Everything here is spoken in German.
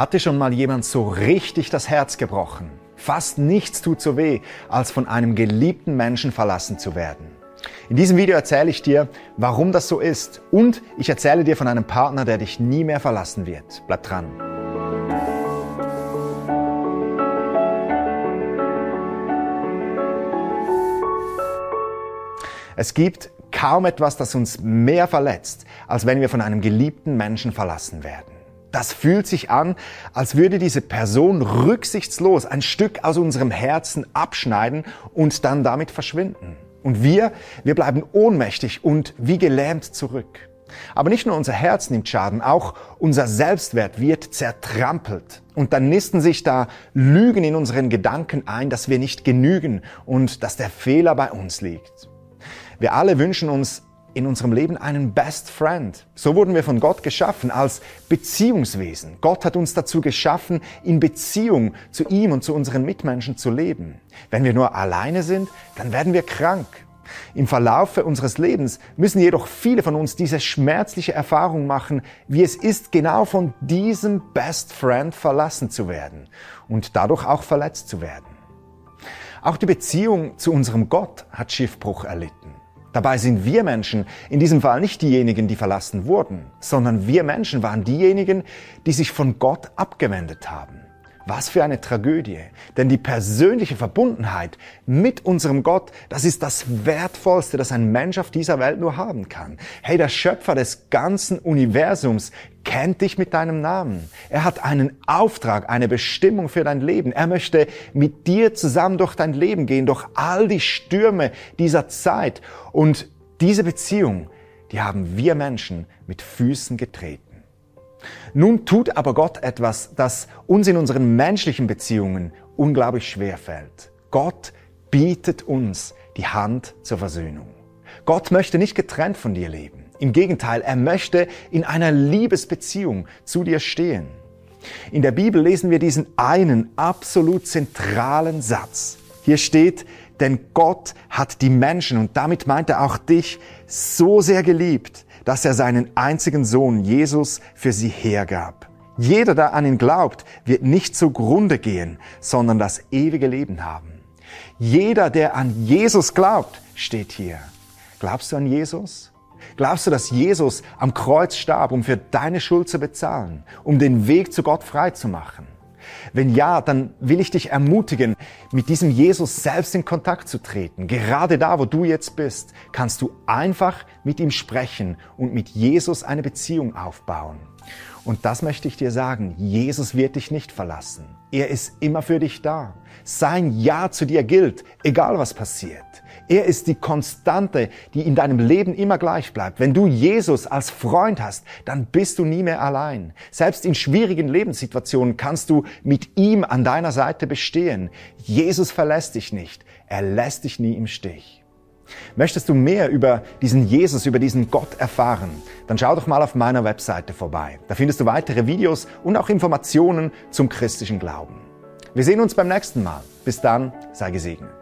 Hat dir schon mal jemand so richtig das Herz gebrochen? Fast nichts tut so weh, als von einem geliebten Menschen verlassen zu werden. In diesem Video erzähle ich dir, warum das so ist und ich erzähle dir von einem Partner, der dich nie mehr verlassen wird. Bleib dran. Es gibt kaum etwas, das uns mehr verletzt, als wenn wir von einem geliebten Menschen verlassen werden. Das fühlt sich an, als würde diese Person rücksichtslos ein Stück aus unserem Herzen abschneiden und dann damit verschwinden. Und wir, wir bleiben ohnmächtig und wie gelähmt zurück. Aber nicht nur unser Herz nimmt Schaden, auch unser Selbstwert wird zertrampelt. Und dann nisten sich da Lügen in unseren Gedanken ein, dass wir nicht genügen und dass der Fehler bei uns liegt. Wir alle wünschen uns in unserem Leben einen Best Friend. So wurden wir von Gott geschaffen als Beziehungswesen. Gott hat uns dazu geschaffen, in Beziehung zu ihm und zu unseren Mitmenschen zu leben. Wenn wir nur alleine sind, dann werden wir krank. Im Verlaufe unseres Lebens müssen jedoch viele von uns diese schmerzliche Erfahrung machen, wie es ist, genau von diesem Best Friend verlassen zu werden und dadurch auch verletzt zu werden. Auch die Beziehung zu unserem Gott hat Schiffbruch erlitten. Dabei sind wir Menschen in diesem Fall nicht diejenigen, die verlassen wurden, sondern wir Menschen waren diejenigen, die sich von Gott abgewendet haben. Was für eine Tragödie. Denn die persönliche Verbundenheit mit unserem Gott, das ist das Wertvollste, das ein Mensch auf dieser Welt nur haben kann. Hey, der Schöpfer des ganzen Universums kennt dich mit deinem Namen. Er hat einen Auftrag, eine Bestimmung für dein Leben. Er möchte mit dir zusammen durch dein Leben gehen, durch all die Stürme dieser Zeit. Und diese Beziehung, die haben wir Menschen mit Füßen getreten. Nun tut aber Gott etwas, das uns in unseren menschlichen Beziehungen unglaublich schwer fällt. Gott bietet uns die Hand zur Versöhnung. Gott möchte nicht getrennt von dir leben. Im Gegenteil, er möchte in einer Liebesbeziehung zu dir stehen. In der Bibel lesen wir diesen einen absolut zentralen Satz. Hier steht, denn Gott hat die Menschen, und damit meint er auch dich, so sehr geliebt, dass er seinen einzigen Sohn Jesus für sie hergab. Jeder, der an ihn glaubt, wird nicht zugrunde gehen, sondern das ewige Leben haben. Jeder, der an Jesus glaubt, steht hier. Glaubst du an Jesus? Glaubst du, dass Jesus am Kreuz starb, um für deine Schuld zu bezahlen, um den Weg zu Gott frei zu machen? Wenn ja, dann will ich dich ermutigen, mit diesem Jesus selbst in Kontakt zu treten. Gerade da, wo du jetzt bist, kannst du einfach mit ihm sprechen und mit Jesus eine Beziehung aufbauen. Und das möchte ich dir sagen, Jesus wird dich nicht verlassen. Er ist immer für dich da. Sein Ja zu dir gilt, egal was passiert. Er ist die Konstante, die in deinem Leben immer gleich bleibt. Wenn du Jesus als Freund hast, dann bist du nie mehr allein. Selbst in schwierigen Lebenssituationen kannst du mit ihm an deiner Seite bestehen. Jesus verlässt dich nicht. Er lässt dich nie im Stich. Möchtest du mehr über diesen Jesus, über diesen Gott erfahren? Dann schau doch mal auf meiner Webseite vorbei. Da findest du weitere Videos und auch Informationen zum christlichen Glauben. Wir sehen uns beim nächsten Mal. Bis dann, sei gesegnet.